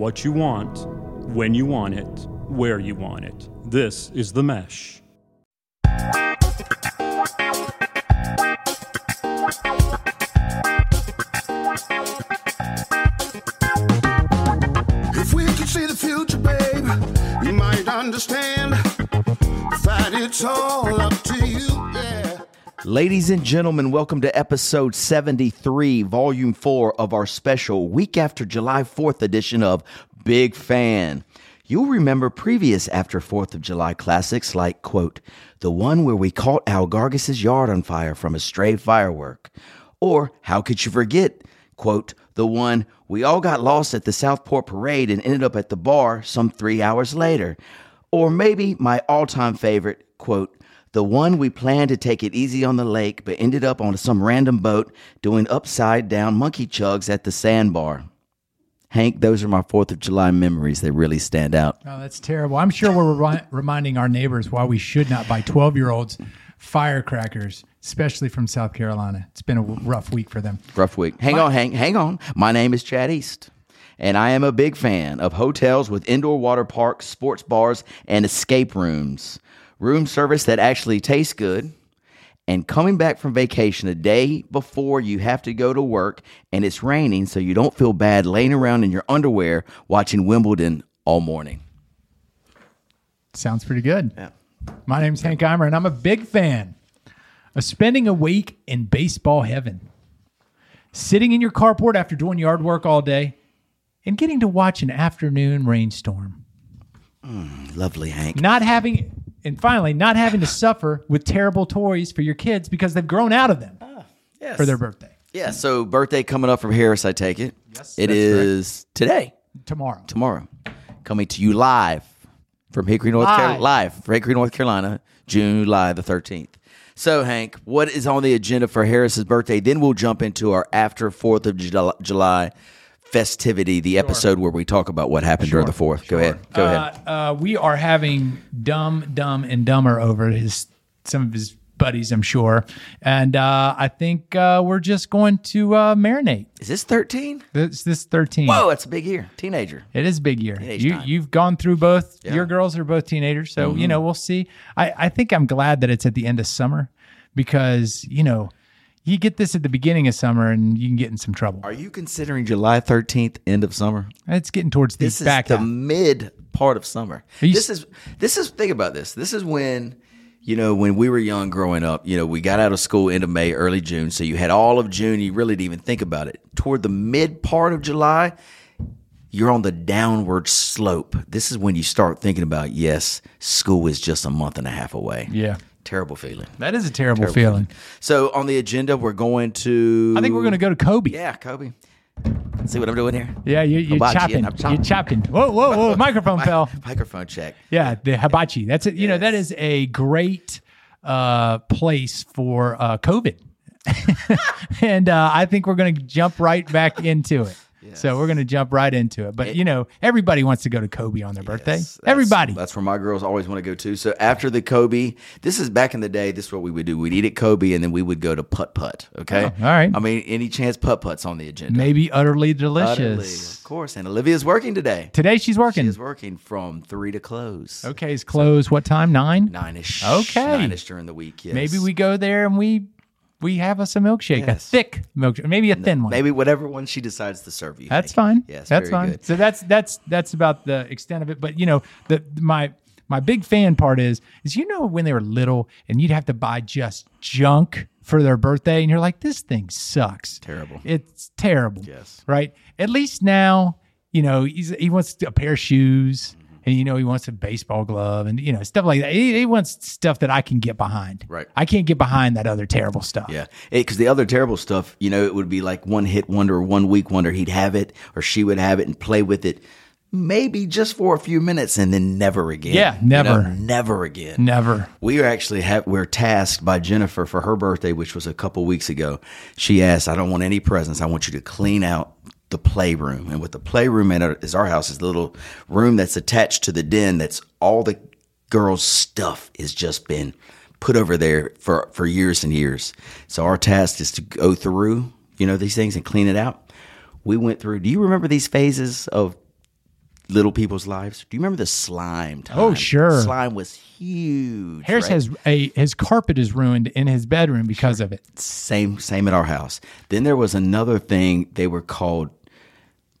what you want, when you want it, where you want it. This is The Mesh. If we could see the future, babe, you might understand that it's all up to you, yeah. Ladies and gentlemen, welcome to episode 73, volume 4 of our special week after July 4th edition of Big Fan. You'll remember previous after 4th of July classics like, quote, the one where we caught Al Gargus's yard on fire from a stray firework. Or, how could you forget, quote, the one we all got lost at the Southport parade and ended up at the bar some three hours later. Or maybe my all time favorite, quote, the one we planned to take it easy on the lake, but ended up on some random boat doing upside down monkey chugs at the sandbar. Hank, those are my 4th of July memories. They really stand out. Oh, that's terrible. I'm sure we're remi- reminding our neighbors why we should not buy 12 year olds firecrackers, especially from South Carolina. It's been a w- rough week for them. Rough week. Hang on, hang, hang on. My name is Chad East, and I am a big fan of hotels with indoor water parks, sports bars, and escape rooms. Room service that actually tastes good. And coming back from vacation a day before you have to go to work and it's raining, so you don't feel bad laying around in your underwear watching Wimbledon all morning. Sounds pretty good. Yeah. My name's Hank Eimer, and I'm a big fan of spending a week in baseball heaven. Sitting in your carport after doing yard work all day and getting to watch an afternoon rainstorm. Mm, lovely, Hank. Not having, and finally, not having to suffer with terrible toys for your kids because they've grown out of them ah, Yes. for their birthday Yeah, so birthday coming up from Harris, I take it. Yes, it is is today. tomorrow. tomorrow. Coming to you live from Hickory, North Carolina. Live from Hickory, North Carolina, June July the 13th. So, Hank, what is on the agenda for Harris's birthday? Then we'll jump into our after 4th of Jul- July festivity, the episode where we talk about what happened during the 4th. Go ahead. Go ahead. Uh, uh, we are having Dumb, Dumb, and Dumber over his some of his buddies, I'm sure, and uh, I think uh, we're just going to uh, marinate. Is this 13? This this 13. Whoa, that's a big year. Teenager. It is a big year. Teenage You time. you've gone through both. Yeah. Mm-hmm. Your girls are both teenagers, so you know we'll see. I I think I'm glad that it's at the end of summer because you know you get this at the beginning of summer and you can get in some trouble. Are you considering July 13th end of summer? It's getting towards the this back is the half. mid part of summer. This s- is this is think about this. This is when you know when we were young growing up. You know we got out of school end of May, early June, so you had all of June. You really didn't even think about it. Toward the mid part of July, you're on the downward slope. This is when you start thinking about yes, school is just a month and a half away. Yeah, Terrible feeling. that is a terrible, feeling. So on the agenda, we're going to. I think we're going to go to Kobe. Yeah, Kobe. See what I'm doing here? Yeah, you, you're Hibachi, chopping. Chopping. You're chopping. Whoa, whoa, whoa! Microphone fell. Microphone check. Yeah, the hibachi. That's it. You know that is a great uh, place for uh, COVID, and uh, I think we're going to jump right back into it. So we're going to jump right into it. But you know, everybody wants to go to Kobe on their birthday. That's- everybody. That's where my girls always want to go to. So after the Kobe, this is back in the day. This is what we would do. We'd eat at Kobe, and then we would go to putt putt. Okay, Oh, all right. I mean, any chance putt putt's on the agenda? Maybe utterly delicious. Utterly, of course. And Olivia's working today. Today she's working. is working from three to close. Okay, it's closed. What time? Nine. Nine ish. Okay. Nine ish during the week. Yes. Maybe we go there and we we have us a milkshake, a thick milkshake, maybe a thin one. Maybe whatever one she decides to serve you. That's fine. Yes, that's very fine. good. So that's that's that's about the extent of it. But you know, the my my big fan part is is you know when they were little and you'd have to buy just junk for their birthday and you're like this thing sucks. Terrible. It's terrible. Yes. Right. At least now you know he's, he wants a pair of shoes. And you know he wants a baseball glove and you know stuff like that. He, he wants stuff that I can get behind. Right. I can't get behind that other terrible stuff. Yeah, because the other terrible stuff, you know, it would be like one hit wonder or one week wonder. He'd have it or she would have it and play with it, maybe just for a few minutes, and then never again. Yeah, You know, never. never again. Never. We are actually have we're tasked by Jennifer for her birthday, which was a couple weeks ago. She asked, "I don't want any presents. I want you to clean out the playroom." And what the playroom in our, is our house is the little room that's attached to the den. That's all the girls' stuff has just been put over there for for years and years. So our task is to go through, you know, these things and clean it out. We went through. Do you remember these phases of little people's lives. Do you remember the slime oh, time? Oh, sure. Slime was huge. Harris right? has a his carpet is ruined in his bedroom because of it. same same at our house. Then there was another thing. They were called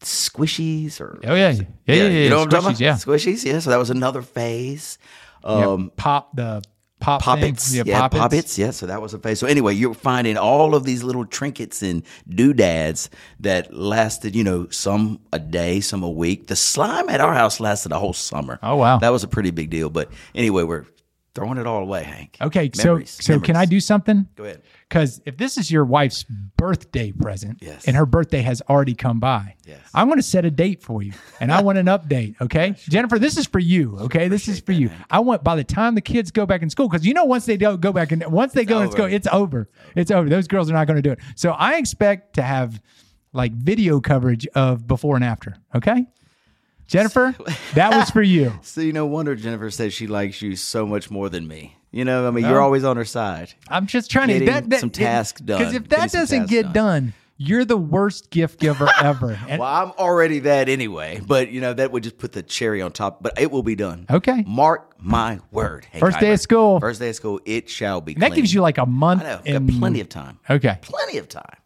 squishies or Oh yeah, yeah, yeah, yeah. you know what I'm talking about? yeah. Squishies, yeah. So that was another phase. Yeah, Um, pop the pop Poppets, things. yeah, poppets, yeah. So that was a phase. So anyway, you're finding all of these little trinkets and doodads that lasted, you know, some a day, some a week. The slime at our house lasted a whole summer. Oh, wow. that was a pretty big deal. But anyway, we're throwing it all away, Hank. Okay, Memories, so so can I do something? Go ahead. Because if this is your wife's birthday present, Yes. and her birthday has already come by, Yes. I'm going to set a date for you, and I want an update. Okay, Jennifer, this is for you. Okay, this is for you. I want by the time the kids go back in school, because you know once they don't go back and once they go in over. school, it's over. It's over. Those girls are not going to do it. So I expect to have like video coverage of before and after. Okay, Jennifer, that was for you. So you no wonder Jennifer says she likes you so much more than me. You know, I mean, you're always on her side. I'm just trying Getting to that, that, some tasks done. Because if Getting that some doesn't tasks get done. you're the worst gift giver ever. And- Well, I'm already that anyway, but you know that would just put the cherry on top. But it will be done. Okay. Mark my word. Hank First day Heimer. of school. First day of school. It shall be. and that clean. gives you like a month. I know. and Got plenty of time. Okay. Plenty of time.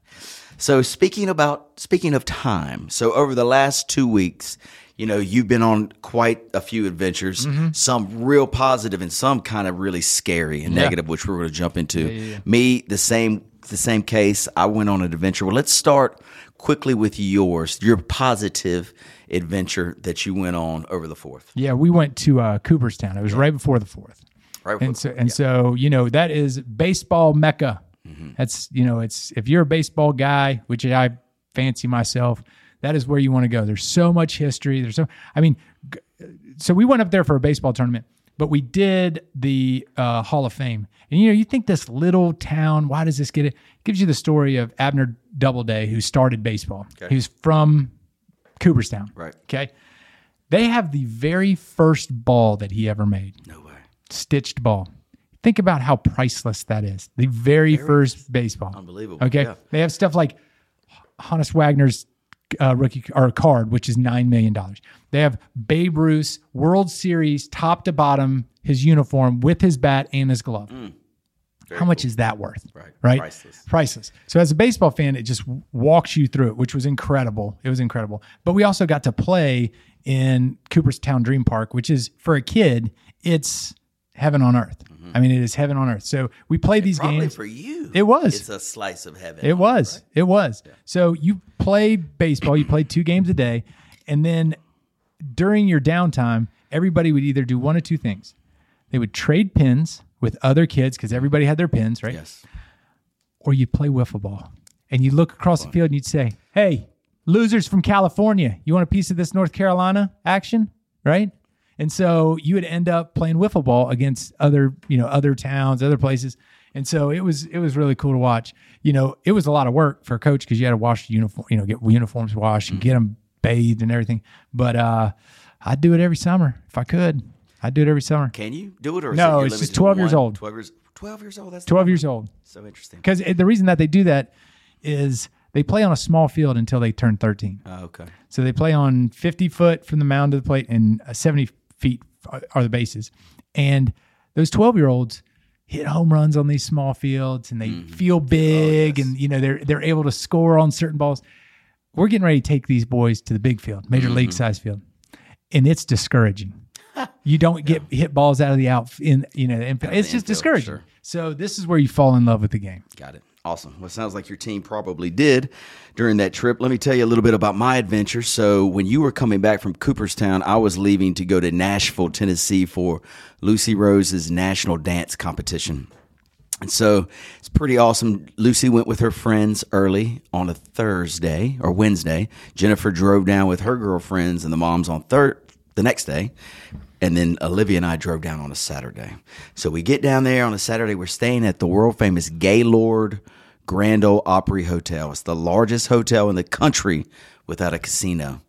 So speaking about speaking of time, so over the last two weeks, you know, you've been on quite a few adventures, Mm-hmm. some real positive and some kind of really scary and Yeah. negative, which we're going to jump into. Me, the same the same case. I went on an adventure. Well, let's start quickly with yours, your positive adventure that you went on over the fourth. Yeah, we went to uh, Cooperstown. It was right before the fourth. Right and so and so you know that is baseball mecca. Mm-hmm. That's you know it's if you're a baseball guy, which I fancy myself, that is where you want to go. There's so much history. There's so I mean, so we went up there for a baseball tournament, but we did the uh, Hall of Fame. And you know, you think this little town, why does this get it? it gives you the story of Abner Doubleday, who started baseball. He was from Cooperstown. Right. Okay. They have the very first ball that he ever made No way. stitched ball. Think about how priceless that is. The very first baseball. Unbelievable. Okay. Yeah. They have stuff like Honus Wagner's uh, rookie or card, which is $9 million. They have Babe Ruth's World Series top to bottom, his uniform with his bat and his glove. How much is that worth? Mm. Right. Right. Priceless. Priceless. So as a baseball fan, it just walks you through it, which was incredible. It was incredible. But we also got to play in Cooperstown Dream Park, which is for a kid, it's heaven on earth. I mean, it is heaven on earth. So we play these Mm-hmm. Probably games. for you. It was. It's a slice of heaven. It was. It was. So you play baseball, you play two games a day, and then during your downtime, everybody would either do one of two things. They would trade pins with other kids because everybody had their pins, right? Yes. Or you'd play wiffle ball. And you'd look across the field and you'd say, Hey, losers from California, you want a piece of this North Carolina action? Right? And so you would end up playing wiffle ball against other, you know, other towns, other places. And so it was it was really cool to watch. You know, it was a lot of work for a coach because you had to wash the uniform, you know, get uniforms washed and get them bathed and everything. But uh, I'd do it every summer if I could. I'd do it every summer. Can you do it or is No, it it's just 12 years old. 12 years 12 years old that's 12 years old. so interesting Because the reason that they do that is they play on a small field until they turn 13. oh, okay So they play on 50 foot from the mound to the plate and 70 feet are the bases. And those 12 year olds hit home runs on these small fields and they mm-hmm. feel oh, big and you know they're they're able to score on certain balls. We're getting ready to take these boys to the big field, major league mm-hmm. size field. And it's discouraging. you don't get hit balls out of the out in you know, in, it's just infield, discouraging. sure. So this is where you fall in love with the game. Got it. Awesome. Well, it sounds like your team probably did during that trip. Let me tell you a little bit about my adventure. So, when you were coming back from Cooperstown, I was leaving to go to Nashville, Tennessee for Lucy Rose's national dance competition. And so it's pretty awesome. Lucy went with her friends early on a Thursday or Wednesday. Jennifer drove down with her girlfriends and the moms on third the next day. And then Olivia and I drove down on a Saturday. So we get down there on a Saturday. We're staying at the world famous Gaylord Grand Ole Opry Hotel. It's the largest hotel in the country without a casino.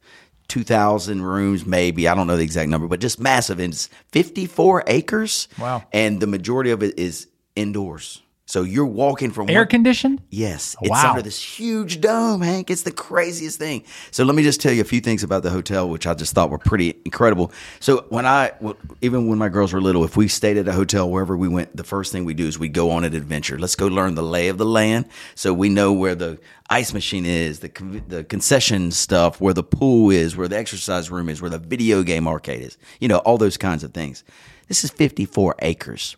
2,000 rooms, maybe. I don't know the exact number, but just massive. And it's 54 acres. Wow. And the majority of it is indoors. So you're walking from Air one, conditioned? Yes, it's Wow. under this huge dome, Hank. It's the craziest thing. So let me just tell you a few things about the hotel, which I just thought were pretty incredible. So when I, even when my girls were little, if we stayed at a hotel wherever we went, the first thing we do is we go on an adventure. Let's go learn the lay of the land, so we know where the ice machine is, the the concession stuff, where the pool is, where the exercise room is, where the video game arcade is. You know, all those kinds of things. This is 54 acres.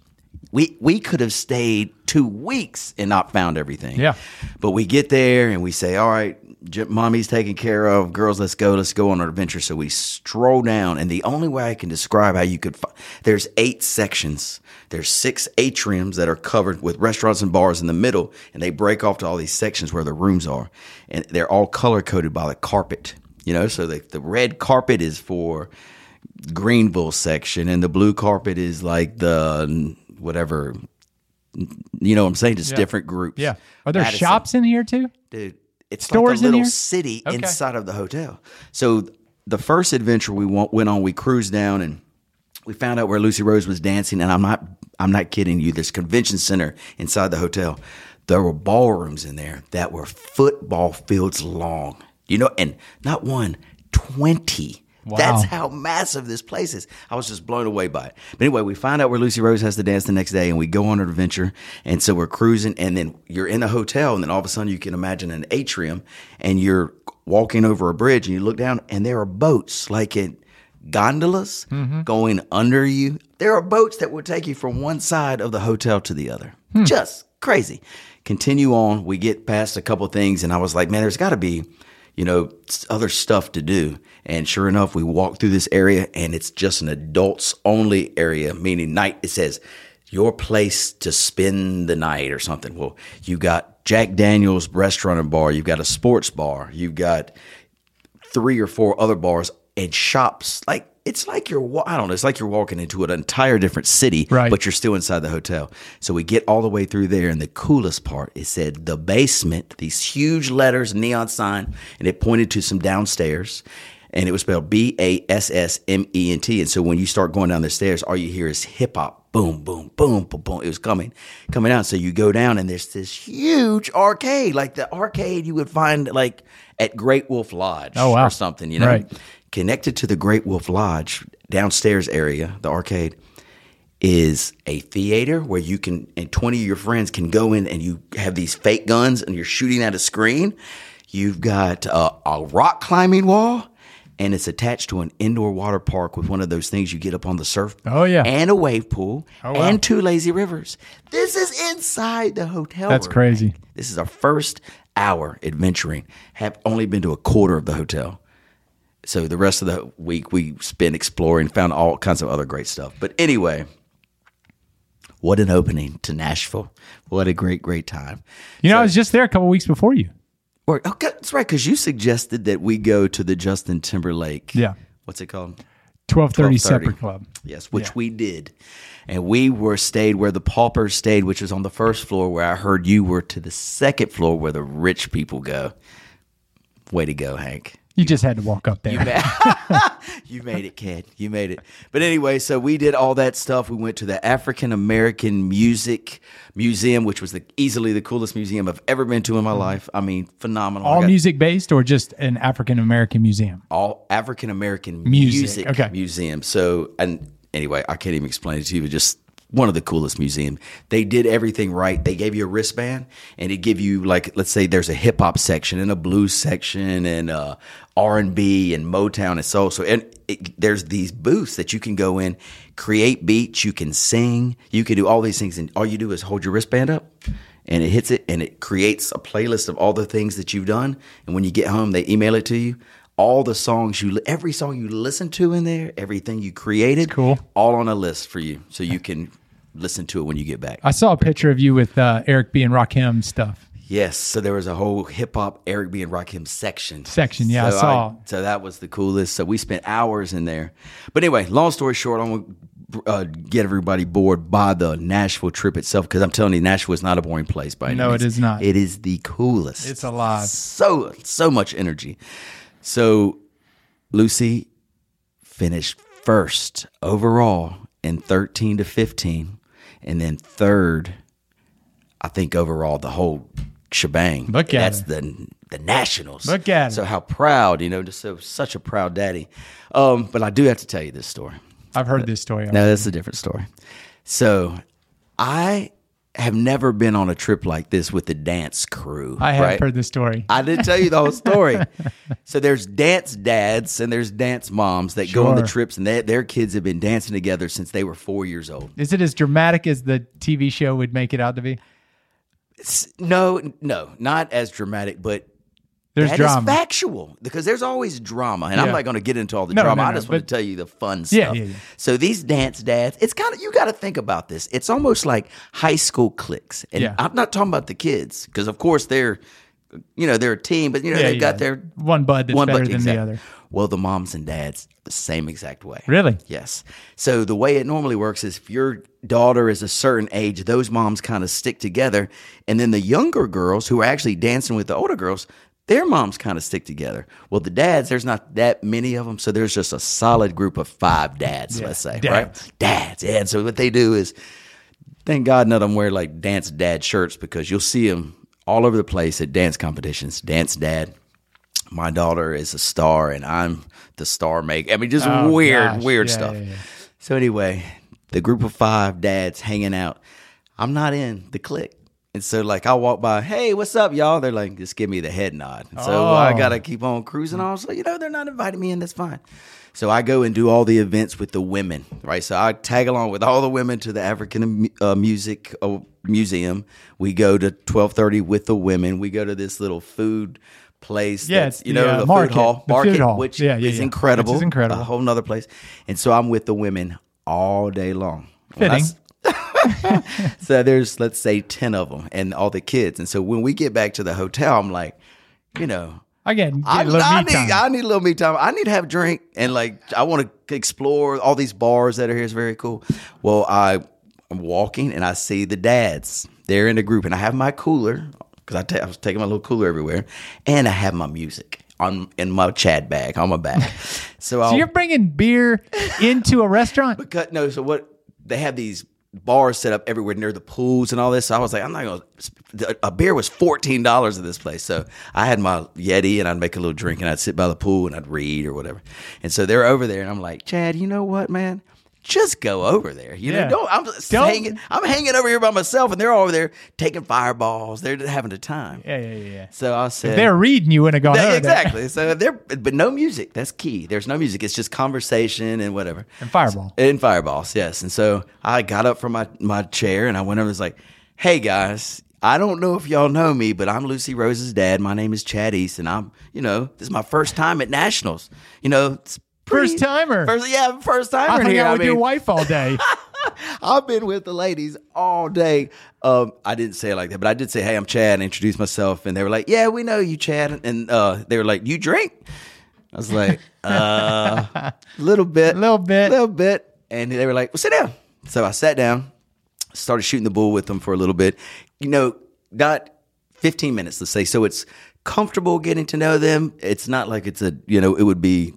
We we could have stayed two weeks and not found everything. Yeah. But we get there and we say, "All right, J- mommy's taken care of. Girls, let's go. Let's go on our adventure." So we stroll down, and the only way I can describe how you could, fi- there's eight sections. There's six atriums that are covered with restaurants and bars in the middle, and they break off to all these sections where the rooms are, and they're all color coded by the carpet. You know, so the the red carpet is for Greenville section, and the blue carpet is like the whatever. You know what I'm saying? Just Yeah. different groups. Yeah. Are there Madison. shops in here too? Dude, it's Stores like in a little here? city Okay. inside of the hotel. So the first adventure we went, went on, we cruised down and we found out where Lucy Rose was dancing. And I'm not, I'm not kidding you. This convention center inside the hotel. There were ballrooms in there that were football fields long. You know, and not one, 20. Wow. That's how massive this place is. I was just blown away by it. But anyway, we find out where Lucy Rose has to dance the next day, and we go on an adventure. And so we're cruising, and then you're in a hotel, and then all of a sudden you can imagine an atrium, and you're walking over a bridge, and you look down, and there are boats like in gondolas mm-hmm. going under you. There are boats that will take you from one side of the hotel to the other. Hmm. Just crazy. Continue on. We get past a couple things, and I was like, man, there's got to be you know, other stuff to do. And sure enough, we walk through this area and it's just an adults only area, meaning night. It says your place to spend the night or something. Well, you got Jack Daniels restaurant and bar. You've got a sports bar. You've got three or four other bars and shops. Like it's like you're I don't know. It's like you're walking into an entire different city, Right. but you're still inside the hotel. So we get all the way through there, and the coolest part it said the basement. These huge letters, neon sign, and it pointed to some downstairs. And it was spelled B A S S M E N T. And so when you start going down the stairs, all you hear is hip hop, boom, boom, boom, boom, boom. It was coming, coming out. So you go down, and there's this huge arcade, like the arcade you would find like at Great Wolf Lodge Oh, wow. or something, you know? Right. Connected to the Great Wolf Lodge downstairs area, the arcade, is a theater where you can, and 20 of your friends can go in and you have these fake guns and you're shooting at a screen. You've got a, a rock climbing wall. And it's attached to an indoor water park with one of those things you get up on the surf. Oh, yeah. And a wave pool. Oh, wow. And two lazy rivers. This is inside the hotel. That's room. crazy. This is our first hour adventuring. Have only been to a quarter of the hotel. So the rest of the week we spent exploring, found all kinds of other great stuff. But anyway, what an opening to Nashville. What a great, great time. You know, I was just there a couple weeks before you. Or, oh, that's right, because you suggested that we go to the Justin Timberlake. Yeah. What's it called? Twelve thirty 12:30. separate club. Yes, which Yeah. we did. And we were stayed where the paupers stayed, which was on the first floor, where I heard you were to the second floor where the rich people go. Way to go, Hank. You just had to walk up there. You made it, kid. You made it. But anyway, so we did all that stuff. We went to the African American Music Museum, which was the easily the coolest museum I've ever been to in my mm-hmm. life. I mean, phenomenal. All got music based or just an African American museum? all African American Music, music, okay. museum. So, and anyway, I can't even explain it to you. But just one of the coolest museums. They did everything right. They gave you a wristband, and it give you like, let's say there's a hip hop section and a blues section and uh, R and B and Motown and soul. So, and it, there's these booths that you can go in, create beats. You can sing. You can do all these things, and all you do is hold your wristband up and it hits it and it creates a playlist of all the things that you've done. And when you get home, they email it to you. All the songs you, every song you listen to in there, everything you created, cool. all on a list for you, so you can listen to it when you get back. I saw a picture of you with uh, Eric B and Rakim stuff. Yes, so there was a whole hip hop Eric B and Rakim section. Section, yeah, I so saw. so that was the coolest. So we spent hours in there. But anyway, long story short, I'm gonna uh, get everybody bored by the Nashville trip itself because I'm telling you, Nashville is not a boring place by any No, it means. is not. It is the coolest. It's alive. So so much energy. So Lucy finished first overall in 13 to 15, and then third I think overall the whole shebang. Look at that's the the Nationals. Look at so how proud, you know, just so such a proud daddy. Um, but I do have to tell you this story. I've heard this story. No, that's a different story. So I have never been on a trip like this with the dance crew. I have right? heard the story. I didn't tell you the whole story. so there's dance dads and there's dance moms that go on the trips, and they, their kids have been dancing together since they were four years old. Is it as dramatic as the TV show would make it out to be? S- No, no, not as dramatic, but There's that is drama. factual because there's always drama, and I'm not going to get into all the No, drama. no, I no, just want to tell you the fun Yeah, stuff. yeah, yeah. So these dance dads, it's kind of you got to think about this. It's almost like high school cliques, and Yeah. I'm not talking about the kids because, of course, they're you know they're a team, but you know Yeah, they've yeah. got their One bud that's better bud- than exact- the other. Well, the moms and dads the same exact way. Really? Yes. So the way it normally works is if your daughter is a certain age, those moms kind of stick together, and then the younger girls who are actually dancing with the older girls, their moms kind of stick together. Well, the dads, there's not that many of them, so there's just a solid group of five dads, let's say, dads. right? Dads. Yeah. And so what they do is, thank God none of them wear like dance dad shirts because you'll see them all over the place at dance competitions. Dance dad. My daughter is a star, and I'm the star maker. I mean, just Oh, weird, gosh. weird Yeah, stuff. yeah, yeah. So anyway, the group of five dads hanging out. I'm not in the clique. And so like I walk by, hey, what's up, y'all? They're like, just give me the head nod. And so Oh. I gotta keep on cruising on. So, you know, they're not inviting me in, that's fine. So I go and do all the events with the women, right? So I tag along with all the women to the African uh, Music uh, Museum. We go to 1230 with the women. We go to this little food place. Yeah, that's, it's you know, uh, the market, food hall, the market, food hall. which Yeah, yeah, is incredible. Is incredible. A whole nother place. And so I'm with the women all day long. When I Fitting. so there's let's say 10 of them and all the kids and so when we get back to the hotel i'm like you know Again, get I, I need, time. I need a little me time. I need to have a drink and like I want to explore all these bars that are here. It's very cool. Well, I I'm walking and I see the dads. They're in a group and I have my cooler because I was taking my little cooler everywhere, and I have my music on in my Chad bag on my back. So, so you're bringing beer into a restaurant? Because no, so what they have these bars set up everywhere near the pools and all this. So I was like, I'm not gonna. A beer was fourteen dollars at this place, so I had my Yeti and I'd make a little drink and I'd sit by the pool and I'd read or whatever. And so they're over there and I'm like, Chad, you know what, man? Just go over there. You Yeah. know, don't. I'm Don't- hanging. I'm hanging over here by myself, and they're all over there taking fireballs. They're having a time. Yeah, yeah, yeah. So I said, If they're reading, you wouldn't have gone yeah, over there. exactly. So there, but no music. That's key. There's no music. It's just conversation and whatever. And fireball. And fireballs, yes. And so I got up from my, my chair and I went over and was like, hey guys, I don't know if y'all know me, but I'm Lucy Rose's dad. My name is Chad East, and I'm, you know, this is my first time at Nationals. You know, it's pretty- First timer. First, yeah, first timer I hung here. out I with your wife all day. I've been with the ladies all day. Um, I didn't say it like that, but I did say, "Hey, I'm Chad," and introduce myself, and they were like, "Yeah, we know you, Chad," and uh, they were like, "You drink?" I was like, "Uh, a little bit, A Little bit. A little bit," and they were like, "Well, sit down." So I sat down, started shooting the bull with them for a little bit. You know, not 15 minutes, let's say. So it's comfortable getting to know them. It's not like it's a, you know, it would be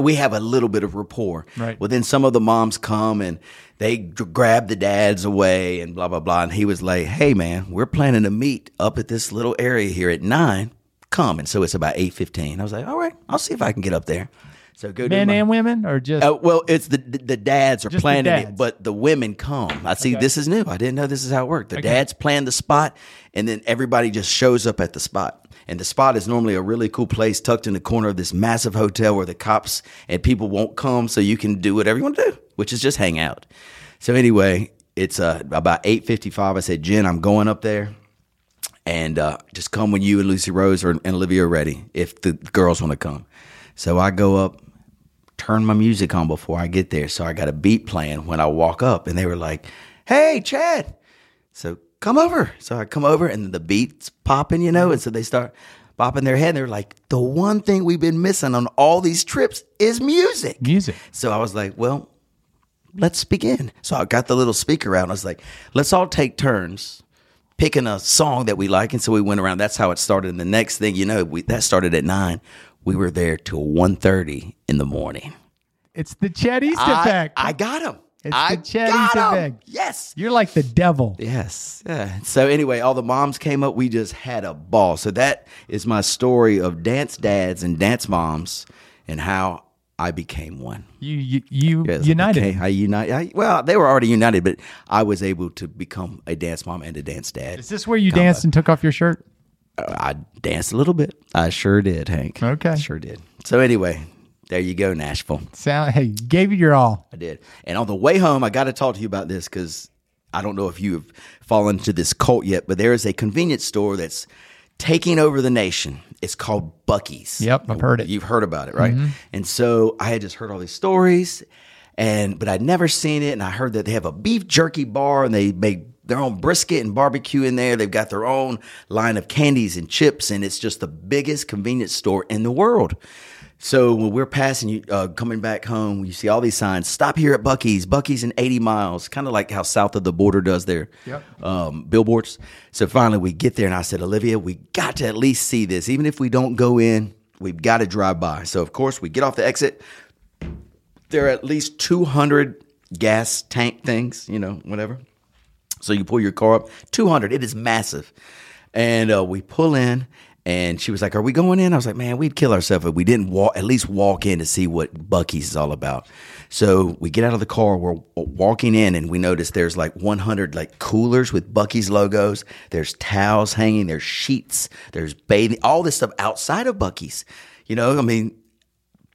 we have a little bit of rapport. Right. Well, then some of the moms come and they grab the dads away and blah blah blah. And he was like, "Hey, man, we're planning to meet up at this little area here at nine. Come." And so it's about eight fifteen. I was like, "All right, I'll see if I can get up there." So go Men my- and women, or just uh, well, it's the the, dads are planning dads. it, but the women come. I see. Okay. This is new. I didn't know this is how it worked. The Okay. dads plan the spot, and then everybody just shows up at the spot. And the spot is normally a really cool place tucked in the corner of this massive hotel where the cops and people won't come, so you can do whatever you want to do, which is just hang out. So anyway, it's uh, about eight fifty five. I said, Jen, I'm going up there and uh, just come when you and Lucy Rose or, and Olivia are ready if the girls want to come. So I go up, turn my music on before I get there. So I got a beat playing when I walk up, and they were like, "Hey, Chad!" So come over. So I come over, and the beats popping, you know, and so they start bopping their head. And they're like, "The one thing we've been missing on all these trips is music." music. So I was like, well, let's begin. So I got the little speaker out and I was like, let's all take turns picking a song that we like. And so we went around. That's how it started. And the next thing you know, we, that started at nine. We were there till 1.30 in the morning. It's the Chad East I, effect. I got him. It's I the got 'em! Beg. Yes. You're like the devil. Yes. Yeah. So anyway, all the moms came up. We just had a ball. So that is my story of dance dads and dance moms and how I became one. You you, you Yes, united. Okay, I unite. I, well, they were already united, but I was able to become a dance mom and a dance dad. Is this where you danced and took off your shirt? I danced a little bit. I sure did, Hank. Okay. Sure did. So anyway, there you go, Nashville. Sound hey, you gave it your all. I did. And on the way home, I got to talk to you about this because I don't know if you have fallen into this cult yet, but there is a convenience store that's taking over the nation. It's called Buc-ee's. Yep, I've heard it. You've heard about it, right? Mm-hmm. And so I had just heard all these stories, and but I'd never seen it. And I heard that they have a beef jerky bar, and they make their own brisket and barbecue in there. They've got their own line of candies and chips, and it's just the biggest convenience store in the world. So when we're passing you, uh, coming back home, you see all these signs. Stop here at Buc-ee's. Buc-ee's in 80 miles, kind of like how south of the border does their um, billboards. So finally, we get there, and I said, Olivia, we got to at least see this, even if we don't go in. We've got to drive by. So of course, we get off the exit. There are at least 200 gas tank things, you know, whatever. So you pull your car up, 200. It is massive. And uh, we pull in, and she was like, Are we going in? I was like, Man, we'd kill ourselves if we didn't walk, at least walk in to see what Buc-ee's is all about. So we get out of the car, we're walking in, and we notice there's like 100 like coolers with Buc-ee's logos. There's towels hanging, there's sheets, there's bathing, all this stuff outside of Buc-ee's. You know, I mean,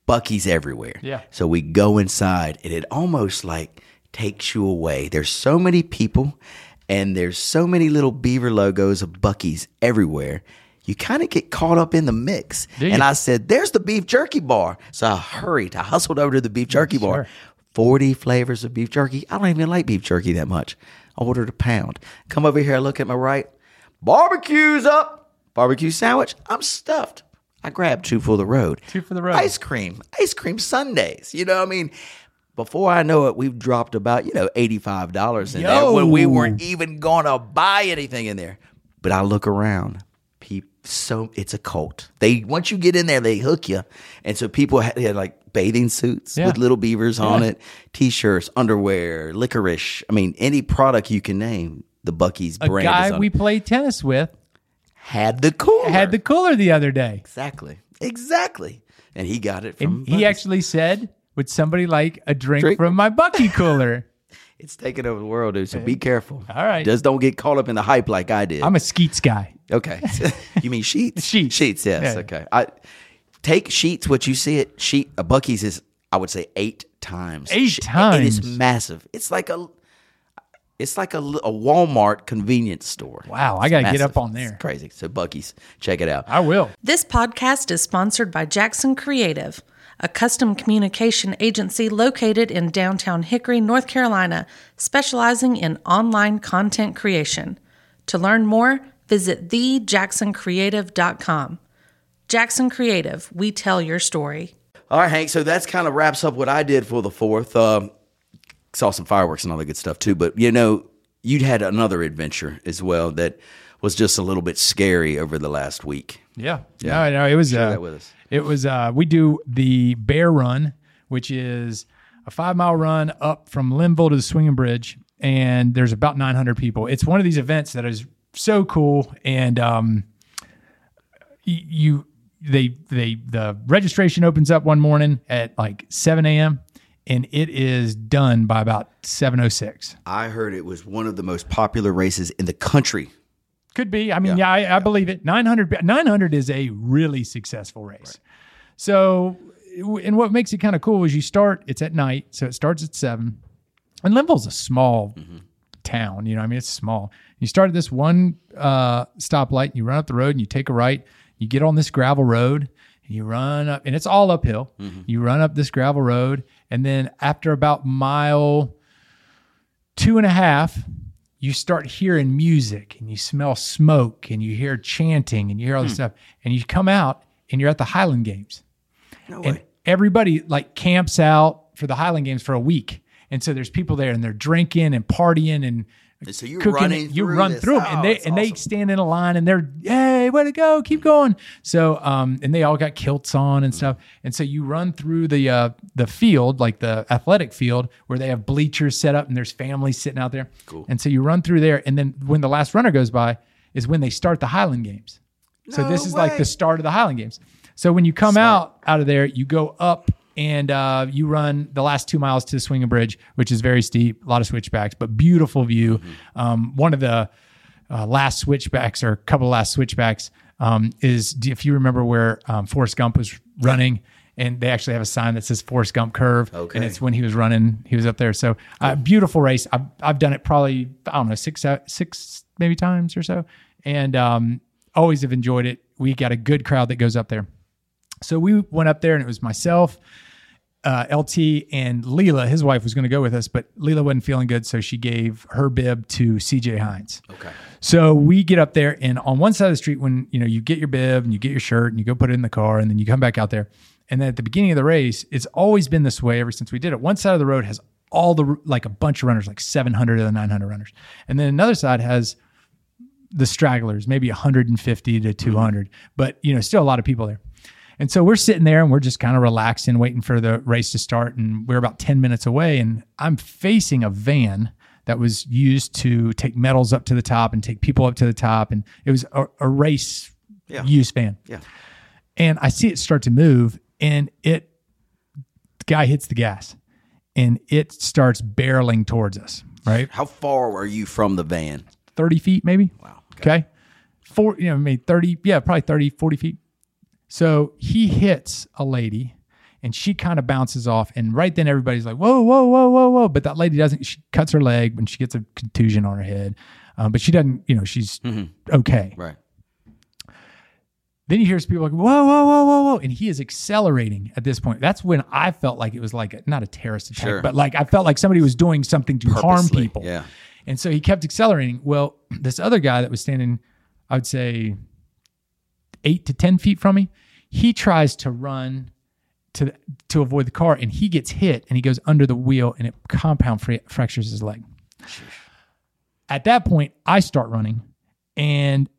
Buc-ee's everywhere. Yeah. So we go inside and it almost like takes you away. There's so many people and there's so many little beaver logos of Buc-ee's everywhere. You kind of get caught up in the mix. And I said, There's the beef jerky bar. So I hurried. I hustled over to the beef jerky bar. Sure. 40 flavors of beef jerky. I don't even like beef jerky that much. I ordered a pound. Come over here, I look at my right. Barbecue's up. Barbecue sandwich. I'm stuffed. I grabbed two for the road. Two for the road. Ice cream. Ice cream sundaes. You know what I mean? Before I know it, we've dropped about, you know, $85 in there when we weren't even going to buy anything in there. But I look around. People, so it's a cult. They once you get in there, they hook you. And so people had, had like bathing suits Yeah. with little beavers on it, t-shirts, underwear, licorice. I mean, any product you can name, the Buc-ee's A brand is guy we played tennis with had the cooler. had the cooler the other day. exactly, exactly, and he got it from. And he actually said, Would somebody like a drink, Drink? from my Buc-ee cooler? It's taking over the world, dude. So be careful. All right. Just don't get caught up in the hype like I did. I'm a Skeets guy. okay. you mean sheets? Sheets. Sheets. Yes. Yeah. Okay. I take sheets. What you see it sheet. A Buc-ee's is I would say eight times. Eight She- times? is massive. It's like a. It's like a, a Walmart convenience store. Wow, I gotta get up on there. It's crazy. So Buc-ee's, check it out. I will. This podcast is sponsored by Jackson Creative, a custom communication agency located in downtown Hickory, North Carolina, specializing in online content creation. To learn more, visit thejacksoncreative.com. Jackson Creative, we tell your story. All right, Hank. So that's kind of wraps up what I did for the fourth. Um, saw some fireworks and all that good stuff too. But you know, you'd had another adventure as well that was just a little bit scary over the last week. Yeah. Yeah. No, no, it was Share uh, that with us. It was uh we do the Bear Run, which is a five mile run up from Linville to the Swinging Bridge, and there's about 900 people. It's one of these events that is so cool, and um, you they they the registration opens up one morning at like 7 a.m. and it is done by about 7:06. I heard it was one of the most popular races in the country. Could be. I mean, yeah, I, I believe it. 900, 900 is a really successful race. So, and what makes it kind of cool is you start, it's at night. So it starts at seven. And Linville's a small town. You know, I mean, it's small. You start at this one uh, stoplight, you run up the road and you take a right. You get on this gravel road and you run up, and it's all uphill. You run up this gravel road. And then after about mile two and a half, you start hearing music and you smell smoke and you hear chanting and you hear all this hmm. stuff. And you come out and you're at the Highland Games. and everybody like camps out for the Highland Games for a week. And so there's people there and they're drinking and partying and And so you're cooking running. You run this. through them, Oh, and they and they stand in a line, and they're hey, way to go, keep going. So um, and they all got kilts on and stuff, and so you run through the uh the field, like the athletic field, where they have bleachers set up, and there's families sitting out there. Cool. And so you run through there, and then when the last runner goes by, is when they start the Highland Games. No So this is like the start of the Highland Games. So when you come out out of there, you go up and uh, you run the last two miles to the Swinging Bridge, which is very steep, a lot of switchbacks, but beautiful view. Mm-hmm. Um, one of the uh, last switchbacks or a couple of last switchbacks um, is if you remember where um, Forrest Gump was running. And they actually have a sign that says Forrest Gump Curve, Okay. and it's when he was running. He was up there, so uh, beautiful race. I've I've done it probably I don't know six uh, six maybe times or so, and um, always have enjoyed it. We got a good crowd that goes up there. So we went up there, and it was myself, uh, LT, and Leela. His wife was going to go with us, but Leela wasn't feeling good, so she gave her bib to CJ Hines. Okay. So we get up there, and on one side of the street, when you know you get your bib and you get your shirt and you go put it in the car, and then you come back out there, and then at the beginning of the race, it's always been this way ever since we did it. One side of the road has all the like a bunch of runners, like 700 of the 900 runners, and then another side has the stragglers, maybe 150 to 200, but you know, still a lot of people there. And so we're sitting there and we're just kind of relaxing, waiting for the race to start. And we're about 10 minutes away, and I'm facing a van that was used to take medals up to the top and take people up to the top. And it was a, a race Yeah. use van. Yeah. And I see it start to move, and it, the guy hits the gas and it starts barreling towards us, right? How far were you from the van? 30 feet maybe. Wow. Okay. Four, you know, maybe 30, yeah, probably 30, 40 feet. So he hits a lady and she kind of bounces off. And right then everybody's like, whoa, whoa, whoa, whoa, whoa. But that lady doesn't, she cuts her leg when she gets a contusion on her head. Um, but she doesn't, you know, she's okay. Right. Then you hear people like, whoa, whoa, whoa, whoa, whoa. And he is accelerating at this point. That's when I felt like it was like, a, not a terrorist attack, Sure. but like I felt like somebody was doing something to harm people. yeah. And so he kept accelerating. Well, this other guy that was standing, I would say eight to 10 feet from me, he tries to run to, to avoid the car and he gets hit and he goes under the wheel and it compound fra- fractures his leg. At that point, I start running and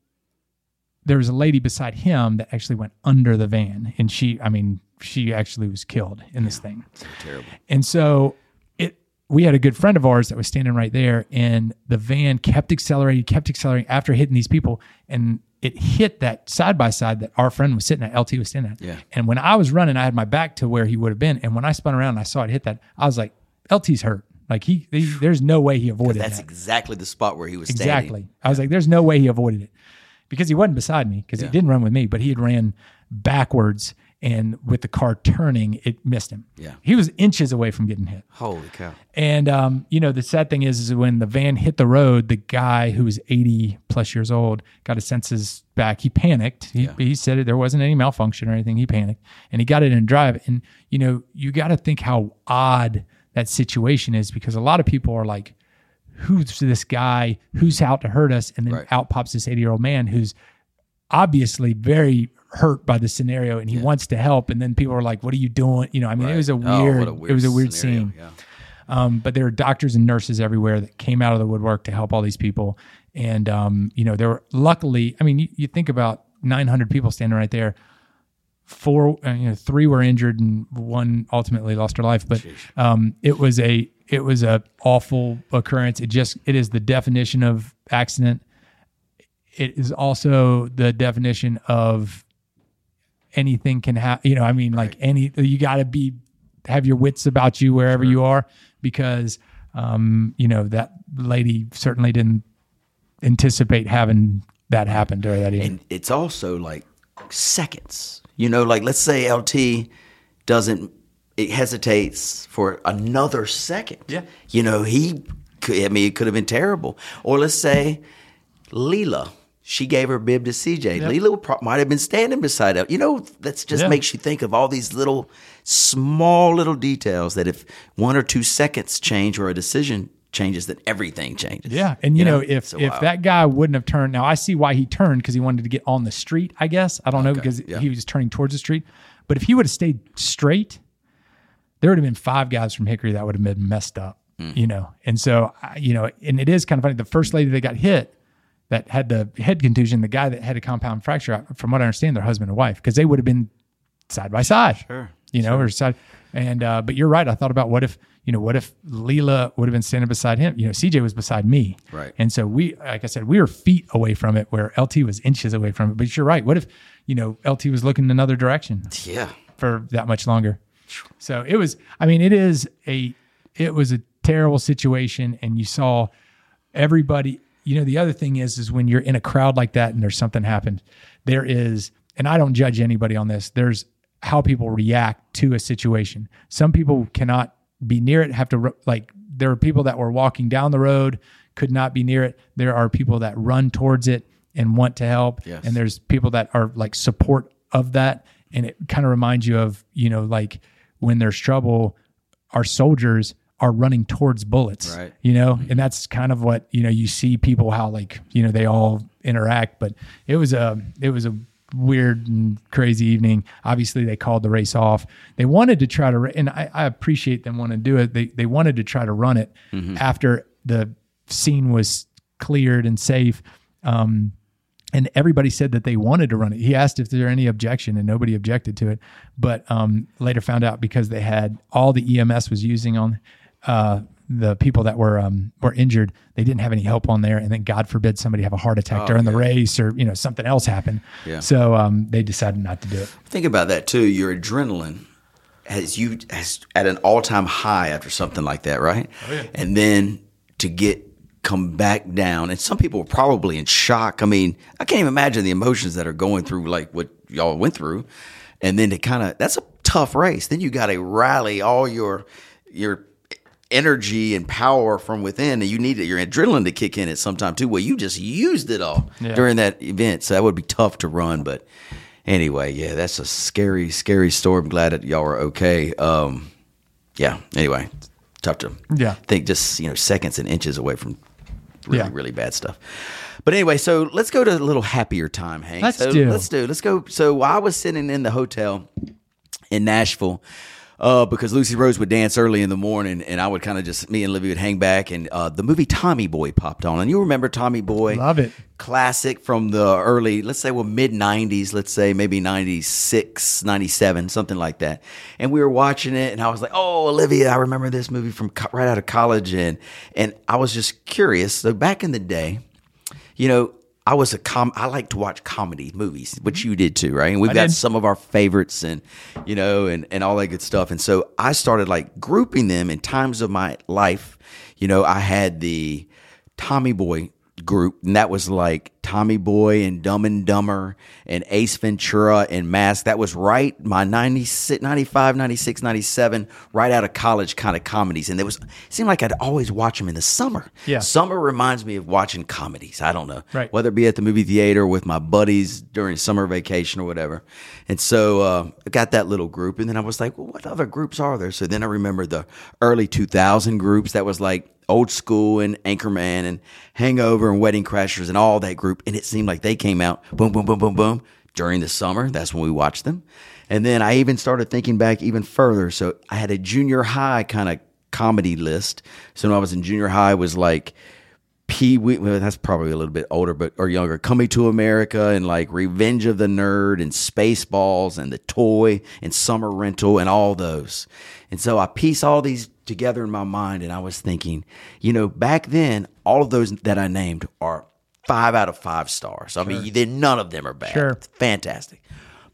there was a lady beside him that actually went under the van and she, I mean, she actually was killed in this thing. Terrible. And so it we had a good friend of ours that was standing right there and the van kept accelerating, kept accelerating after hitting these people and it hit that side by side that our friend was sitting at, LT was sitting at. Yeah. And when I was running, I had my back to where he would have been. And when I spun around and I saw it hit that, I was like, LT's hurt. Like he, he there's no way he avoided that. That's that. exactly the spot where he was standing. Exactly. I was like, there's no way he avoided it because he wasn't beside me because Yeah. he didn't run with me, but he had ran backwards and with the car turning, it missed him. Yeah. He was inches away from getting hit. Holy cow. And um, you know, the sad thing is, is when the van hit the road, the guy who was 80 plus years old got his senses back. He panicked. He, Yeah. he said it, there wasn't any malfunction or anything. He panicked and he got it in drive. And you know, you got to think how odd that situation is because a lot of people are like, who's this guy who's out to hurt us? And then Right. out pops this 80 year old man who's obviously very hurt by the scenario and he wants to help. And then people are like, what are you doing? You know, I mean, it was a Oh, weird, it was a weird scenario. scene. Yeah. Um, but there were doctors and nurses everywhere that came out of the woodwork to help all these people. And, um, you know, there were luckily, I mean, you, you think about 900 people standing right there. Four, uh, you know, three were injured and one ultimately lost her life. But um, it was a, it was a awful occurrence. It just, it is the definition of accident. It is also the definition of anything can happen. You know, I mean, like any, you got to be, have your wits about you wherever you are because, um, you know, that lady certainly didn't anticipate having that happen to her that evening. And it's also like seconds. You know, like let's say LT doesn't, it hesitates for another second. Yeah. You know, he could, I mean, it could have been terrible. Or let's say Leela, she gave her bib to CJ. Leela would pro- might have been standing beside her. You know, that just Yeah. makes you think of all these little, small little details that if one or two seconds change or a decision changes, then everything changes. Yeah, and you, know, if if that guy wouldn't have turned, now I see why he turned because he wanted to get on the street. I guess I don't know because yeah. he was turning towards the street. But if he would have stayed straight, there would have been five guys from Hickory that would have been messed up. Hmm. you know. And so, you know, and it is kind of funny. The first lady that got hit, that had the head contusion, the guy that had a compound fracture, from what I understand, they're husband and wife because they would have been side by side. Sure. You know, or side. And uh, but you're right. I thought about what if you know what if Leela would have been standing beside him. You know, CJ was beside me. Right. And so we, like I said, we were feet away from it, where LT was inches away from it. But you're right. What if you know LT was looking in another direction? Yeah. for that much longer. So it was, I mean, it is a, it was a terrible situation. And you saw everybody, you know, the other thing is, is when you're in a crowd like that and there's something happened, there is, and I don't judge anybody on this, there's how people react to a situation. Some people cannot be near it, have to, like, there are people that were walking down the road, could not be near it. There are people that run towards it and want to help. Yes. And there's people that are like support of that. And it kind of reminds you of, you know, like when there's trouble, our soldiers are running towards bullets. Right. You know, and that's kind of what, you know, you see people how like, you know, they all interact. But it was a it was a weird and crazy evening. Obviously they called the race off. They wanted to try to and I, I appreciate them wanting to do it. They they wanted to try to run it after the scene was cleared and safe. Um, and everybody said that they wanted to run it. He asked if there any objection, and nobody objected to it. But um, later found out because they had all the EMS was using on uh, the people that were um, were injured, they didn't have any help on there. And then God forbid somebody have a heart attack during the race, or you know something else happened. Yeah. So um, they decided not to do it. Think about that too. Your adrenaline has you has at an all time high after something like that, right? Oh, yeah. And then to get come back down, and some people were probably in shock. I mean, I can't even imagine the emotions that are going through like what y'all went through, and then to kind of that's a tough race. Then you got to rally all your your energy and power from within, and you need your adrenaline to kick in at some time too. Well, you just used it all Yeah. during that event, so that would be tough to run. But anyway, yeah, that's a scary, scary story. I'm glad that y'all are okay. Um, yeah. Anyway, tough to Yeah. think just you know seconds and inches away from really, Yeah. really bad stuff. But anyway, so let's go to a little happier time, Hank. Let's so do. Let's do. Let's go. So while I was sitting in the hotel in Nashville. Uh, because Lucy Rose would dance early in the morning, and I would kind of just me and Livy would hang back, and uh, the movie Tommy Boy popped on, and you remember Tommy Boy? Love it. Classic from the early, let's say, well, mid '90s, let's say maybe '96, '97, something like that. And we were watching it, and I was like, "Oh, Olivia, I remember this movie from co- right out of college," and and I was just curious. So back in the day, you know, I was a com. I like to watch comedy movies, which mm-hmm. you did too, right? And we've I got did. some of our favorites, and you know, and and all that good stuff. And so I started like grouping them in times of my life. You know, I had the Tommy Boy group, and that was like Tommy Boy and Dumb and Dumber and Ace Ventura and Mask. That was right my 96, 95, 96, 97, right out of college kind of comedies. And there was it seemed like I'd always watch them in the summer. Yeah. Summer reminds me of watching comedies. I don't know. Right. Whether it be at the movie theater with my buddies during summer vacation or whatever. And so uh, I got that little group. And then I was like, well, what other groups are there? So then I remember the early 2000 groups that was like Old School and Anchorman and Hangover and Wedding Crashers and all that group. And it seemed like they came out boom, boom, boom, boom, boom during the summer. That's when we watched them. And then I even started thinking back even further. So I had a junior high kind of comedy list. So when I was in junior high, it was like Pee Wee. Well, that's probably a little bit older, but or younger. Coming to America and like Revenge of the Nerd and Spaceballs and the Toy and Summer Rental and all those. And so I piece all these together in my mind, and I was thinking, you know, back then, all of those that I named are five out of five stars. I mean, then none of them are bad. Sure. fantastic.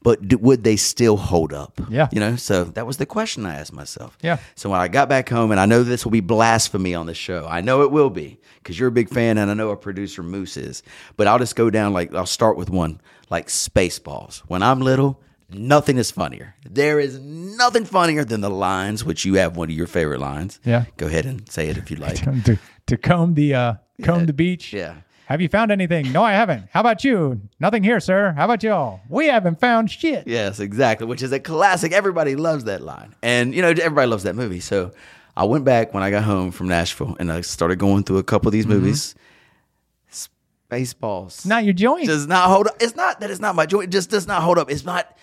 But d- would they still hold up? Yeah. you know. So that was the question I asked myself. Yeah. So when I got back home, and I know this will be blasphemy on the show. I know it will be because you're a big fan, and I know our producer Moose is. But I'll just go down like I'll start with one like Spaceballs. When I'm little, nothing is funnier. There is nothing funnier than the lines, which you have one of your favorite lines. Yeah. Go ahead and say it if you like. to, to comb the uh, comb the beach. Yeah. Have you found anything? No, I haven't. How about you? Nothing here, sir. How about y'all? We haven't found shit. Yes, exactly. Which is a classic. Everybody loves that line, and you know everybody loves that movie. So I went back when I got home from Nashville, and I started going through a couple of these movies. Spaceballs. Not your joint. does not hold up. It's not that it's not my joint. It just does not hold up. It's not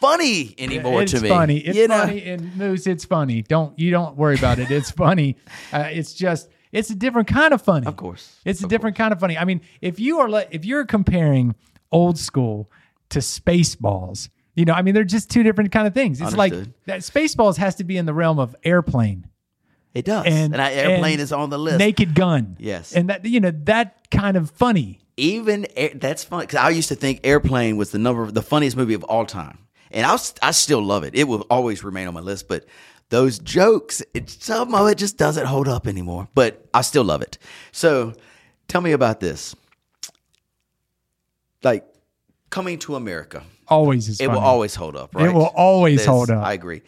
funny anymore it's to me. funny. It's You know? funny, and Moose, it's funny. Don't you don't worry about it. It's funny. Uh, it's just it's a different kind of funny. Of course. it's a different kind of funny. I mean, if you are like if you're comparing old school to Spaceballs, you know, I mean, they're just two different kind of things. It's like that Spaceballs has to be in the realm of airplane It does. and And, airplane and is on the list. Naked Gun. Yes. and that you know that kind of funny. Even air, that's funny because I used to think Airplane was the number the funniest movie of all time, and I was, I still love it. It will always remain on my list. But those jokes, it, some of it just doesn't hold up anymore. But I still love it. So tell me about this. Like coming to America, Always is it will always hold up. Right? It will always This- hold up. I agree.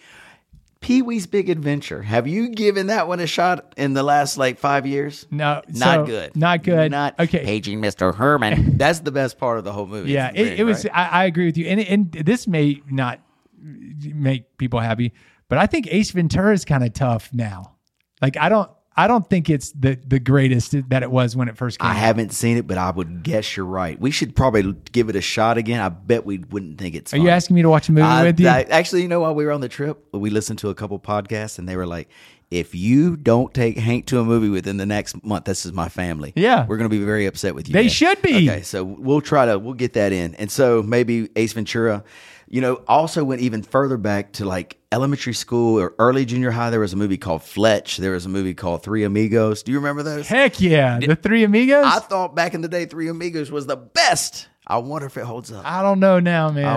Pee Wee's Big Adventure. Have you given that one a shot in the last like five years? No, Not so- good. Not good. Not okay. Paging Mr. Herman. That's the best part of the whole movie. Yeah, it, it was. right? I, I agree with you, and and this may not make people happy, but I think Ace Ventura is kind of tough now. Like I don't, I don't think it's the the greatest that it was when it first came. I out. haven't seen it, but I would guess you're right. We should probably give it a shot again. I bet we wouldn't think it's. Are you asking me to watch a movie I, with you? I- actually, you know, while we were on the trip, we listened to a couple podcasts, and they were like, "If you don't take Hank to a movie within the next month, this is my family. Yeah. we're going to be very upset with you. They Dad." should be. Okay, so we'll try to we'll get that in, and so maybe Ace Ventura. You know, also went even further back to like elementary school or early junior high. There was a movie called Fletch. There was a movie called Three Amigos. Do you remember those? Heck yeah, the Three Amigos. I thought back in the day, Three Amigos was the best. I wonder if it holds up. I don't know now, man. I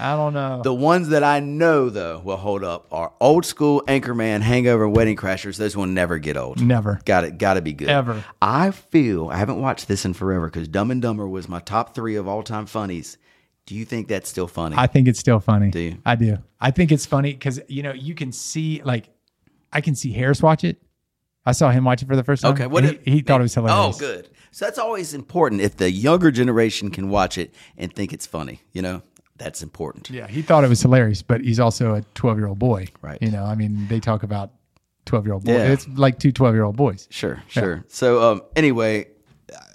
I, don't know. The ones that I know though will hold up are old school Anchorman, Hangover, and Wedding Crashers. Those will never get old. Never. Got it. Got to be good. Ever. I feel I haven't watched this in forever because Dumb and Dumber was my top three of all time funnies. Do you think that's still funny? I think it's still funny. Do you? I do. I think it's funny because you know you can see like I can see Harris watch it. I saw him watch it for the first time. okay. What he, he thought it was oh, hilarious. Oh, good. So that's always important if the younger generation can watch it and think it's funny. You know, that's important. Yeah, he thought it was hilarious, but he's also a 12 year old boy. Right. You know, I mean, they talk about 12 year old boys. Yeah. It's like two 12 year old boys. Sure, sure. So um, anyway,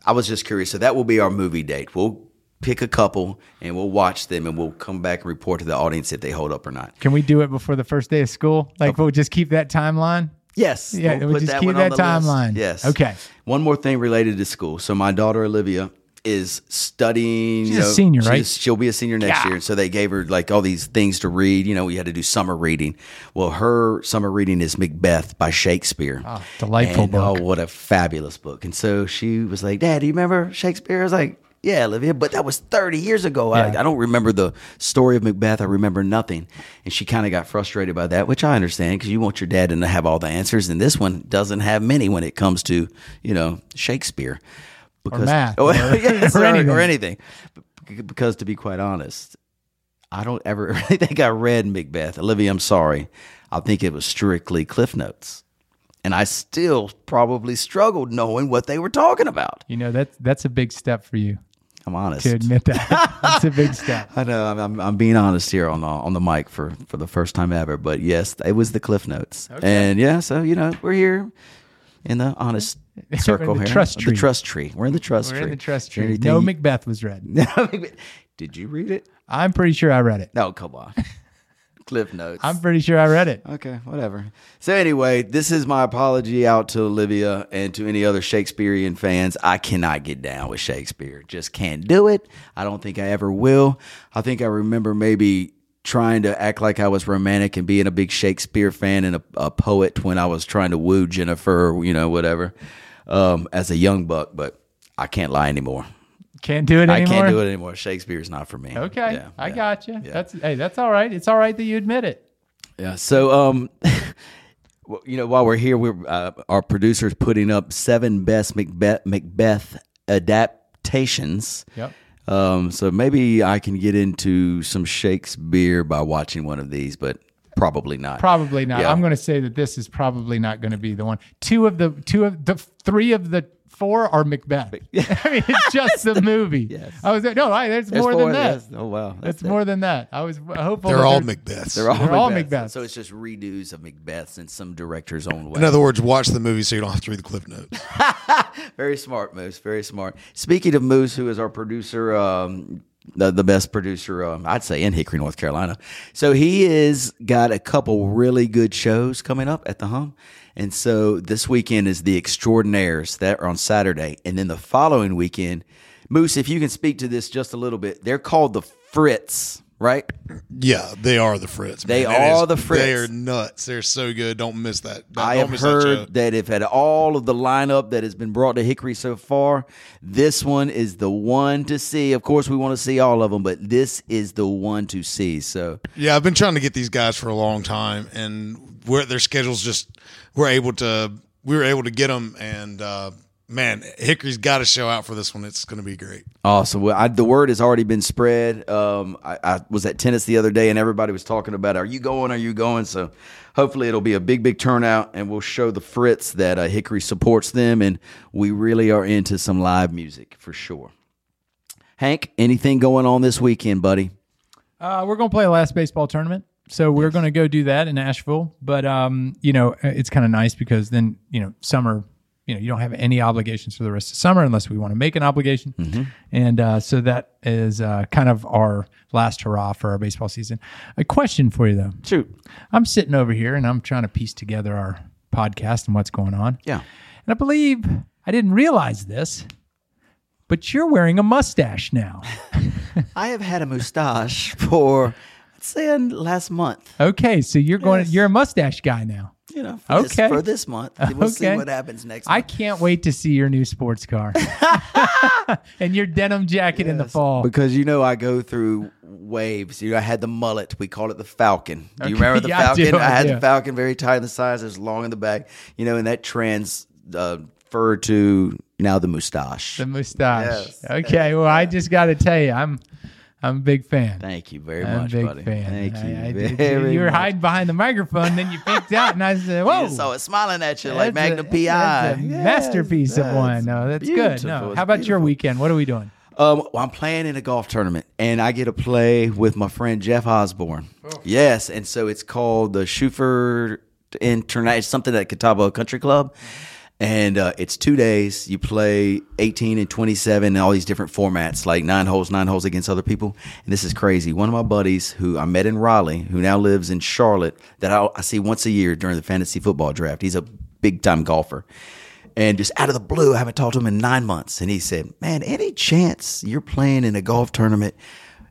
I was just curious. So that will be our movie date. We'll pick a couple and we'll watch them and we'll come back and report to the audience if they hold up or not. Can we do it before the first day of school? Like, we'll just keep that timeline? Yes. Yeah, we'll just keep one on that the list. timeline. Yes. Okay. One more thing related to school. So my daughter Olivia is studying. She's you a senior, right? She'll be a senior next Yeah. year. So they gave her like all these things to read. You know, we had to do summer reading. Well, her summer reading is Macbeth by Shakespeare. Oh, delightful And, oh, book. Oh, what a fabulous book. And so she was like, Dad, do you remember Shakespeare? I was like, yeah, Olivia, but that was 30 years ago. I, I don't remember the story of Macbeth. I remember nothing. And she kind of got frustrated by that, which I understand because you want your dad to have all the answers. And this one doesn't have many when it comes to, you know, Shakespeare. Because, math, or, or- yes, or or, anything. or anything. Because to be quite honest, I don't ever really think I read Macbeth. Olivia, I'm sorry. I think it was strictly Cliff Notes. And I still probably struggled knowing what they were talking about. You know, that, that's a big step for you I'm honest. to admit that. It's a big step. I know I'm, I'm, being honest here on the, on the mic for, for the first time ever, but yes, it was the Cliff Notes. And yeah, so you know we're here in the honest circle here, trust oh, tree. the trust tree. We're in the trust We're tree. in the trust tree. anything No you- Macbeth was read. Did you read it? I'm pretty sure I read it. No, come on. Cliff Notes. I'm pretty sure I read it. Okay, whatever. So anyway, this is my apology out to Olivia and to any other Shakespearean fans. I cannot get down with Shakespeare. Just can't do it. I don't think I ever will. I think I remember maybe trying to act like I was romantic and being a big Shakespeare fan and a, a poet when I was trying to woo Jennifer, you know, whatever, um, as a young buck. But I can't lie anymore. Can't do it anymore. I can't do it anymore. Shakespeare's not for me. Okay, Yeah, I yeah. got you. That's hey, that's all right. It's all right that you admit it. Yeah. So, um, you know, while we're here, we're uh, our producers putting up seven best Macbeth Macbeth adaptations. Yep. Um, so maybe I can get into some Shakespeare by watching one of these, but probably not. Probably not. Yeah. I'm going to say that this is probably not going to be the one. Two of the two of the three of the four are Macbeth. I mean, it's just the movie. Yes. I was no, I, there's, There's more four than that. those. Oh wow, That's more than that. I was hopeful. They're all there- Macbeths. They're all, They're all Macbeths. Macbeths. So it's just redos of Macbeths in some director's own way. In other words, watch the movie so you don't have to read the cliff notes. Very smart, Moose. Very smart. Speaking of Moose, who is our producer, um, the, the best producer, um, I'd say, in Hickory, North Carolina. So he has got a couple really good shows coming up at the Hum. And so this weekend is the Extraordinaires that are on Saturday. And then the following weekend, Moose, if you can speak to this just a little bit, they're called the Fritz, right? Yeah, they are the Fritz. They man. Are is- the Fritz. They are nuts. They're so good. Don't miss that. I Don't have miss that heard that if at all of the lineup that has been brought to Hickory so far, this one is the one to see. Of course, we want to see all of them, but this is the one to see. So Yeah, I've been trying to get these guys for a long time, and we're, their schedules just we're able to we were able to get them, and uh, man, Hickory's got to show out for this one. It's going to be great. Awesome. Well, I, the word has already been spread. Um, I, I was at tennis the other day, and everybody was talking about, "Are you going? Are you going?" So, hopefully, it'll be a big, big turnout, and we'll show the Fritz that uh, Hickory supports them, and we really are into some live music for sure. Hank, anything going on this weekend, buddy? Uh, we're going to play a last baseball tournament. So we're going to go do that in Asheville, But, um, you know, it's kind of nice because then, you know, summer, you know, you don't have any obligations for the rest of summer unless we want to make an obligation. And uh, so that is uh, kind of our last hurrah for our baseball season. A question for you, though. Shoot. I'm sitting over here and I'm trying to piece together our podcast and what's going on. Yeah. And I believe I didn't realize this, but you're wearing a mustache now. I have had a mustache for, I'd say, last month. Okay, so you're going. Yes. You're a mustache guy now. You know, for, this, Okay. for this month. We'll see what happens next I month. can't wait to see your new sports car and your denim jacket in the fall. Because you know I go through waves. You know, I had the mullet. We call it the Falcon. Do you Okay, remember the yeah, I Falcon? do, I had do. the Falcon very tight in the sides. It was long in the back. You know, and that trans uh, fur to now the mustache. The mustache. Yes. Okay, well, I just got to tell you, I'm, I'm a big fan. Thank you very I'm much, big buddy. fan. Thank you I- very You were much. hiding behind the microphone, then you picked out, and I said, "Whoa, So saw it smiling at you like that's a- Magnum PI. Yes, masterpiece of one." No, that's good. No, how about your weekend? What are we doing? Um, well, I'm playing in a golf tournament, and I get to play with my friend Jeff Osborne. Yes, and so it's called the Schufer International, something at Catawba Country Club, and uh, it's two days. You play 18 and 27, and all these different formats, like nine holes, nine holes against other people. And this is crazy. One of my buddies, who I met in Raleigh, who now lives in Charlotte, that I, I see once a year during the fantasy football draft. He's a big time golfer. And just out of the blue, I haven't talked to him in nine months. And he said, Man, any chance you're playing in a golf tournament?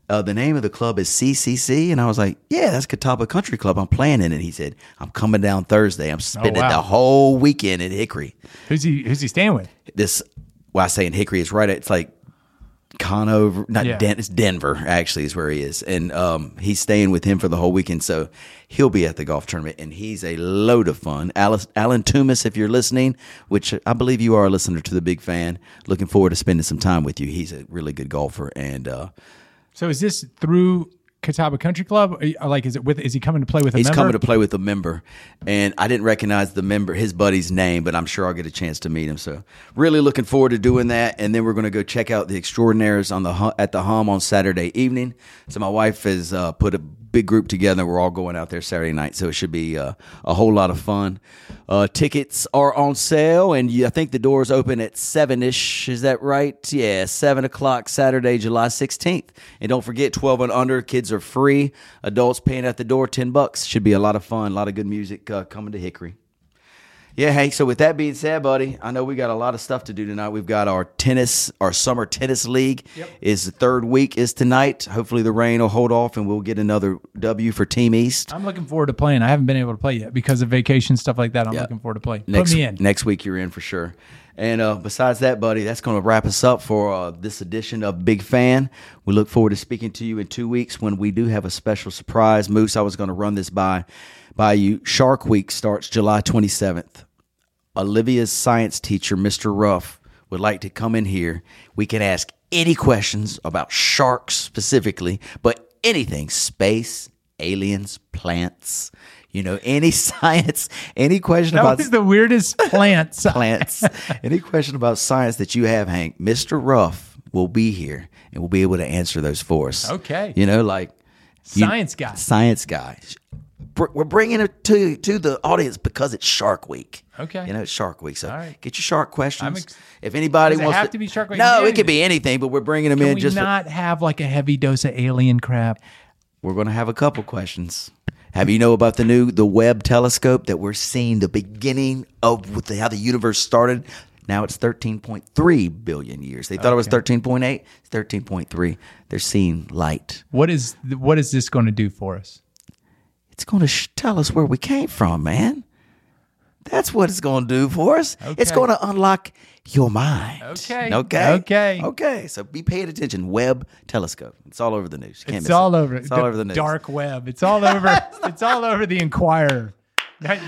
Uh, the name of the club is CCC. And I was like, Yeah, that's Catawba Country Club. I'm playing in it. He said, I'm coming down Thursday. I'm spending wow. the whole weekend at Hickory. Who's he? Who's he staying with? This, well, I say in Hickory, it's right it's like Conover, not Yeah. Den- it's Denver, actually, is where he is. And um, he's staying with him for the whole weekend. So he'll be at the golf tournament, and he's a load of fun. Alice, Alan Toomis, if you're listening, which I believe you are a listener to the big fan, looking forward to spending some time with you. He's a really good golfer. And uh, So is this through Catawba Country Club? Are Like, is it with? Is he coming to play with a he's member? coming to play with a member. And I didn't recognize the member, his buddy's name, but I'm sure I'll get a chance to meet him. So really looking forward to doing that. And then we're going to go check out the Extraordinaires on the at the Hum on Saturday evening. So my wife has uh, put a big group together. We're all going out there Saturday night, so it should be uh, a whole lot of fun. Uh, tickets are on sale, and I think the doors open at seven ish. Is that right? Yeah, seven o'clock Saturday, July sixteenth. And don't forget, twelve and under kids are free. Adults paying at the door ten bucks. Should be a lot of fun. A lot of good music uh, coming to Hickory. Yeah, Hank. So with that being said, buddy, I know we got a lot of stuff to do tonight. We've got our tennis, our summer tennis league is the third week is tonight. Hopefully the rain will hold off and we'll get another W for Team East. I'm looking forward to playing. I haven't been able to play yet because of vacation stuff like that. I'm Yeah. looking forward to play. Next, Put me in. next week you're in for sure. And uh, besides that, buddy, that's going to wrap us up for uh, this edition of Big Fan. We look forward to speaking to you in two weeks when we do have a special surprise. Moose, I was going to run this by by you. Shark Week starts July 27th. Olivia's science teacher, Mr. Ruff, would like to come in here. We can ask any questions about sharks specifically, but anything space, aliens, plants, you know, any science, any question That about was the weirdest plants. plants, any question about science that you have, Hank, Mr. Ruff will be here and will be able to answer those for us. Okay. You know, like you- Science guy. Science guy. Br- we're bringing it to to the audience because it's Shark Week. Okay. you know it's Shark Week, so right. get your shark questions. ex- if anybody wants have to be Shark Week? No, It could be anything, but we're bringing them Can in we just. for- not have like a heavy dose of alien crap? we're going to have a couple questions. Have you know about the new the Webb telescope that we're seeing the beginning of with the, how the universe started? Now it's 13.3 billion years. They thought it was 13.8. It's 13.3. They're seeing light. What is what is this going to do for us? It's going to sh- tell us where we came from, man. That's what it's going to do for us. It's going to unlock your mind. Okay. Okay. Okay. Okay. So be paying attention. Webb telescope. It's all over the news. You can't It's miss all it. over. It's all over the news. dark web. It's all over. it's all over the Inquirer.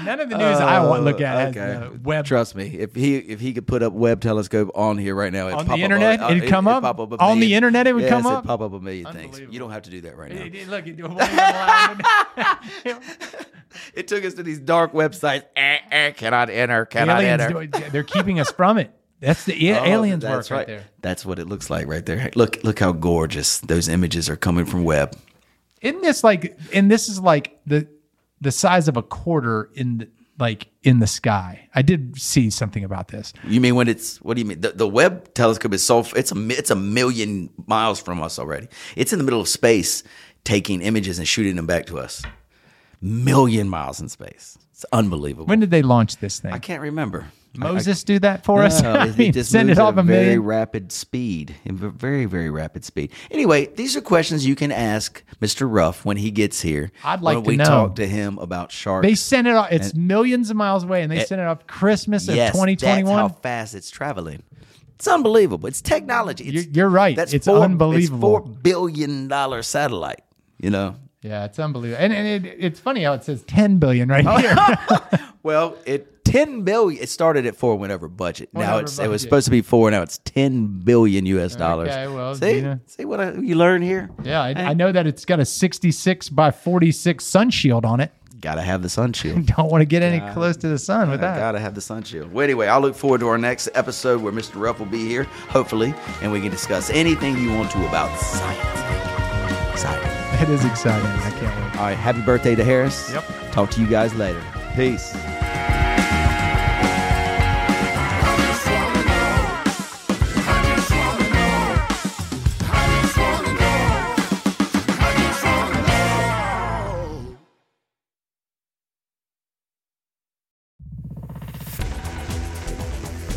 None of the news I want to look at has Okay. the web. Trust me, if he if he could put up Webb telescope on here right now, it'd On pop the up internet, uh, it'd come up? pop up a On the internet, it would Yes, come up? pop up a million things. You don't have to do that right now. It- it- Look, it won't even allow it. Took us to these dark websites. Eh, eh, cannot enter. Cannot aliens, enter. they're keeping us from it. That's the Oh, aliens work that's right. there. That's what it looks like right there. Look, look how gorgeous those images are coming from Webb. Isn't this like? And this is like the the size of a quarter in the, like in the sky. I did see something about this. You mean when it's what do you mean? The, the Webb telescope is so it's a it's a million miles from us already. It's in the middle of space, taking images and shooting them back to us. Million miles in space. It's unbelievable. When did they launch this thing? I can't remember. Moses do that for us? No, I mean, it send it off a very million. rapid speed, in very very rapid speed. Anyway, these are questions you can ask Mr. Ruff when he gets here. I'd like when to we know. talk to him about sharks. They sent it off. It's millions of miles away, and they sent it off Christmas of yes, that's 2021. how fast it's traveling. It's unbelievable. It's technology. It's, You're- you're right. That's It's four, unbelievable. It's four billion dollar satellite. You know. Yeah, it's unbelievable. And, and it, it's funny how it says 10 billion right here. Well, it ten billion. It started at four whenever budget. now it's it was supposed to be four. Now it's ten billion U.S. dollars. Okay, well, see, know. see what I, you learn here. yeah, I, eh? I know that it's got a 66 by 46 sun shield on it. Gotta have the sun shield. Don't want to get any close to the sun with that. gotta have the sun shield. Well, anyway, I look forward to our next episode where Mr. Ruff will be here, hopefully, and we can discuss anything you want to about science. Exciting. It is exciting. I can't wait. All right, happy birthday to Harris. Yep. Talk to you guys later. Peace.